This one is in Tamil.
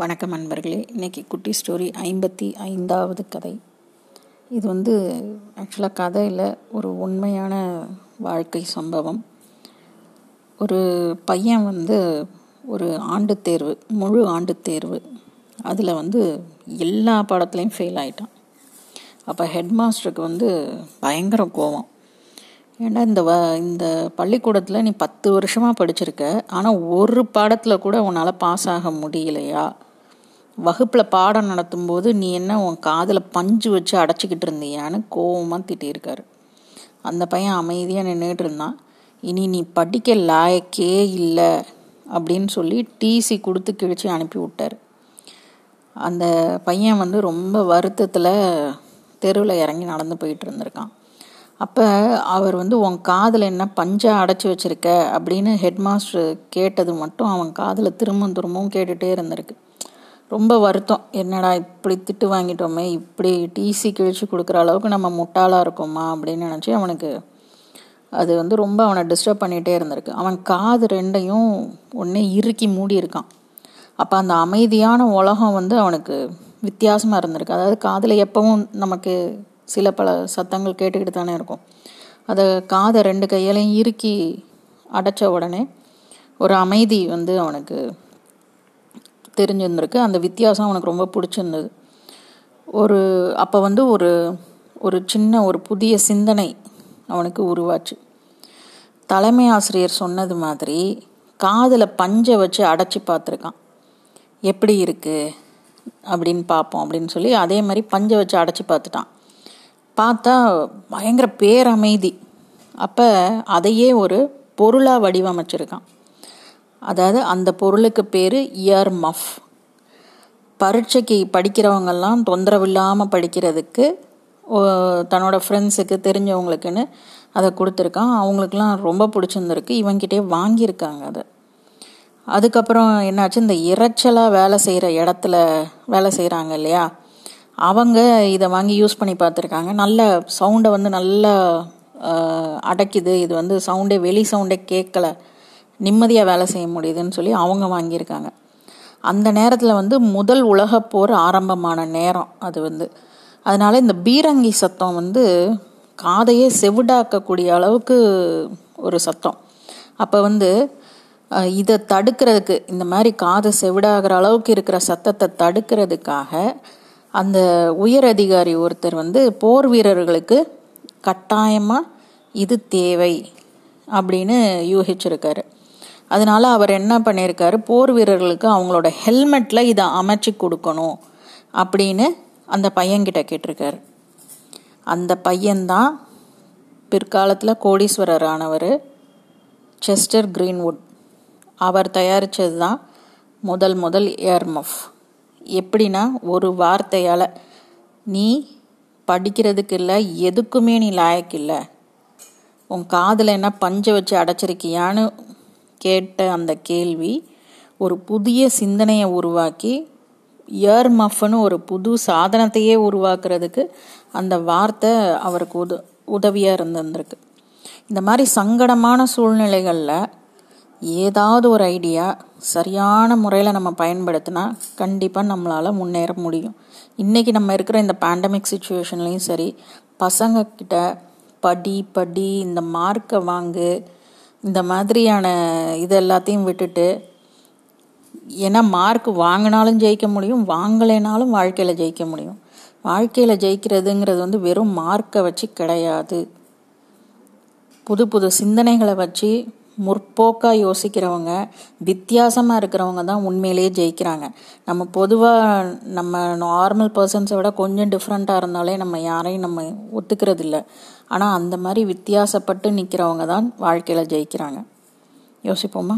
வணக்கம் நண்பர்களே இன்னைக்கு குட்டி ஸ்டோரி ஐம்பத்தி ஐந்தாவது கதை. இது வந்து ஆக்சுவலாக கதையில் ஒரு உண்மையான வாழ்க்கை சம்பவம். ஒரு பையன் வந்து ஒரு ஆண்டு தேர்வு முழு ஆண்டு தேர்வு. அதில் வந்து எல்லா பாடத்துலேயும் ஃபெயில் ஆயிட்டான். அப்போ ஹெட் மாஸ்டருக்கு வந்து பயங்கர கோவம். ஏன்னா இந்த வ இந்த பள்ளிக்கூடத்தில் நீ பத்து வருஷமாக படிச்சிருக்க ஆனால் ஒரு பாடத்தில் கூட உன்னால் பாஸ் ஆக முடியலையா? வகுப்பில் பாடம் நடத்தும்போது நீ என்ன உன் காதில் பஞ்சு வச்சு அடைச்சிக்கிட்டு இருந்தியான்னு கோவமாக திட்டியிருக்காரு. அந்த பையன் அமைதியாக நின்றுட்டு இருந்தான். இனி நீ படிக்க லாயக்கே இல்லை அப்படின்னு சொல்லி டிசி கொடுத்து கிழிச்சு அனுப்பி விட்டார். அந்த பையன் வந்து ரொம்ப வருத்தத்தில் தெருவில் இறங்கி நடந்து போயிட்டு இருந்திருக்கான். அப்போ அவர் வந்து உன் காதில் என்ன பஞ்சா அடைச்சி வச்சிருக்க அப்படின்னு ஹெட்மாஸ்டர் கேட்டது மட்டும் அவன் காதில் திரும்பவும் திரும்பவும் கேட்டுகிட்டே இருந்திருக்கு. ரொம்ப வருத்தம். என்னடா இப்படி திட்டு வாங்கிட்டோமே இப்படி டிசி கிழிச்சு கொடுக்குற அளவுக்கு நம்ம முட்டாளாக இருக்கோமா அப்படின்னு நினச்சி அவனுக்கு அது வந்து ரொம்ப அவனை டிஸ்டர்ப் பண்ணிகிட்டே இருந்திருக்கு. அவன் காது ரெண்டையும் ஒன்றே இறுக்கி மூடி இருக்கான். அப்போ அந்த அமைதியான உலகம் வந்து அவனுக்கு வித்தியாசமாக இருந்திருக்கு. அதாவது காதில் எப்பவும் நமக்கு சில பல சத்தங்கள் கேட்டுக்கிட்டு தானே இருக்கும். அதை காதை ரெண்டு கையாலையும் இறுக்கி அடைச்ச உடனே ஒரு அமைதி வந்து அவனுக்கு தெரிஞ்சிருந்திருக்கு. அந்த வித்தியாசம் அவனுக்கு ரொம்ப பிடிச்சிருந்தது. ஒரு அப்போ வந்து ஒரு ஒரு சின்ன ஒரு புதிய சிந்தனை அவனுக்கு உருவாச்சு. தலைமை ஆசிரியர் சொன்னது மாதிரி காதில் பஞ்சை வச்சு அடைச்சி பார்த்துருக்கான். எப்படி இருக்குது அப்படின்னு பார்ப்போம் அப்படின்னு சொல்லி அதே மாதிரி பஞ்சை வச்சு அடைச்சி பார்த்துட்டான். பார்த்தா பயங்கர பேரமைதி. அப்போ அதையே ஒரு பொருளாக வடிவமைச்சிருக்கான். அதாவது அந்த பொருளுக்கு பேர் இயர் மஃப் பரீட்சைக்கு படிக்கிறவங்கெல்லாம் தொந்தரவு இல்லாமல் படிக்கிறதுக்கு தன்னோட ஃப்ரெண்ட்ஸுக்கு தெரிஞ்சவங்களுக்குன்னு அதை கொடுத்துருக்கான். அவங்களுக்குலாம் ரொம்ப பிடிச்சிருந்துருக்கு. இவங்கிட்டே வாங்கியிருக்காங்க அதை. அதுக்கப்புறம் என்னாச்சு? இந்த இறைச்சலாக வேலை செய்கிற இடத்துல வேலை செய்கிறாங்க இல்லையா? அவங்க இதை வாங்கி யூஸ் பண்ணி பார்த்துருக்காங்க. நல்ல சவுண்டை வந்து நல்லா அடைக்குது. இது வந்து சவுண்டே வெளி சவுண்டே கேட்கல. நிம்மதியாக வேலை செய்ய முடியுதுன்னு சொல்லி அவங்க வாங்கியிருக்காங்க. அந்த நேரத்தில் வந்து முதல் உலகப்போர் ஆரம்பமான நேரம் அது வந்து. அதனால இந்த பீரங்கி சத்தம் வந்து காதையே செவிடாக்கக்கூடிய அளவுக்கு ஒரு சத்தம். அப்போ வந்து இதை தடுக்கிறதுக்கு இந்த மாதிரி காதை செவிடாகிற அளவுக்கு இருக்கிற சத்தத்தை தடுக்கிறதுக்காக அந்த உயர் அதிகாரி ஒருத்தர் வந்து போர் வீரர்களுக்கு கட்டாயமாக இது தேவை அப்படின்னு யூகிச்சிருக்காரு. அதனால அவர் என்ன பண்ணியிருக்காரு போர் வீரர்களுக்கு அவங்களோட ஹெல்மெட்டில் இதை அமைச்சு கொடுக்கணும் அப்படின்னு அந்த பையன்கிட்ட கேட்டிருக்காரு. அந்த பையன்தான் பிற்காலத்தில் கோடீஸ்வரர் ஆனவர் செஸ்டர் கிரீன்வுட். அவர் தயாரித்தது தான் முதல் முதல் ஏர்மஃப். எப்படின்னா ஒரு வார்த்தையால் நீ படிக்கிறதுக்கு இல்லை எதுக்குமே நீ லாயக்கில்லை உன் காதில் என்ன பஞ்சை வச்சு அடைச்சிருக்கியான்னு கேட்ட அந்த கேள்வி ஒரு புதிய சிந்தனையை உருவாக்கி இயர் மஃப்னு ஒரு புது சாதனத்தையே உருவாக்குறதுக்கு அந்த வார்த்தை அவருக்கு உத உதவியாக இருந்திருந்திருக்கு. இந்த மாதிரி சங்கடமான சூழ்நிலைகளில் ஏதாவது ஒரு ஐடியா சரியான முறையில் நம்ம பயன்படுத்தினா கண்டிப்பாக நம்மளால் முன்னேற முடியும். இன்றைக்கி நம்ம இருக்கிற இந்த பேண்டமிக் சுச்சுவேஷன்லேயும் சரி பசங்கக்கிட்ட படி படி இந்த மார்க்கை வாங்கு இந்த மாதிரியான இது எல்லாத்தையும் விட்டுட்டு ஏன்னா மார்க் வாங்கினாலும் ஜெயிக்க முடியும் வாங்கலைனாலும் வாழ்க்கையில் ஜெயிக்க முடியும். வாழ்க்கையில் ஜெயிக்கிறதுங்கிறது வந்து வெறும் மார்க்கை வச்சு கிடையாது. புது புது சிந்தனைகளை வச்சு முற்போக்காக யோசிக்கிறவங்க வித்தியாசமாக இருக்கிறவங்க தான் உண்மையிலேயே ஜெயிக்கிறாங்க. நம்ம பொதுவாக நம்ம நார்மல் பர்சன்ஸை விட கொஞ்சம் டிஃப்ரெண்ட்டாக இருந்தாலே நம்ம யாரையும் நம்ம ஒத்துக்கிறது இல்லை ஆனால் அந்த மாதிரி வித்தியாசப்பட்டு நிற்கிறவங்க தான் வாழ்க்கையில் ஜெயிக்கிறாங்க. யோசிப்போமா?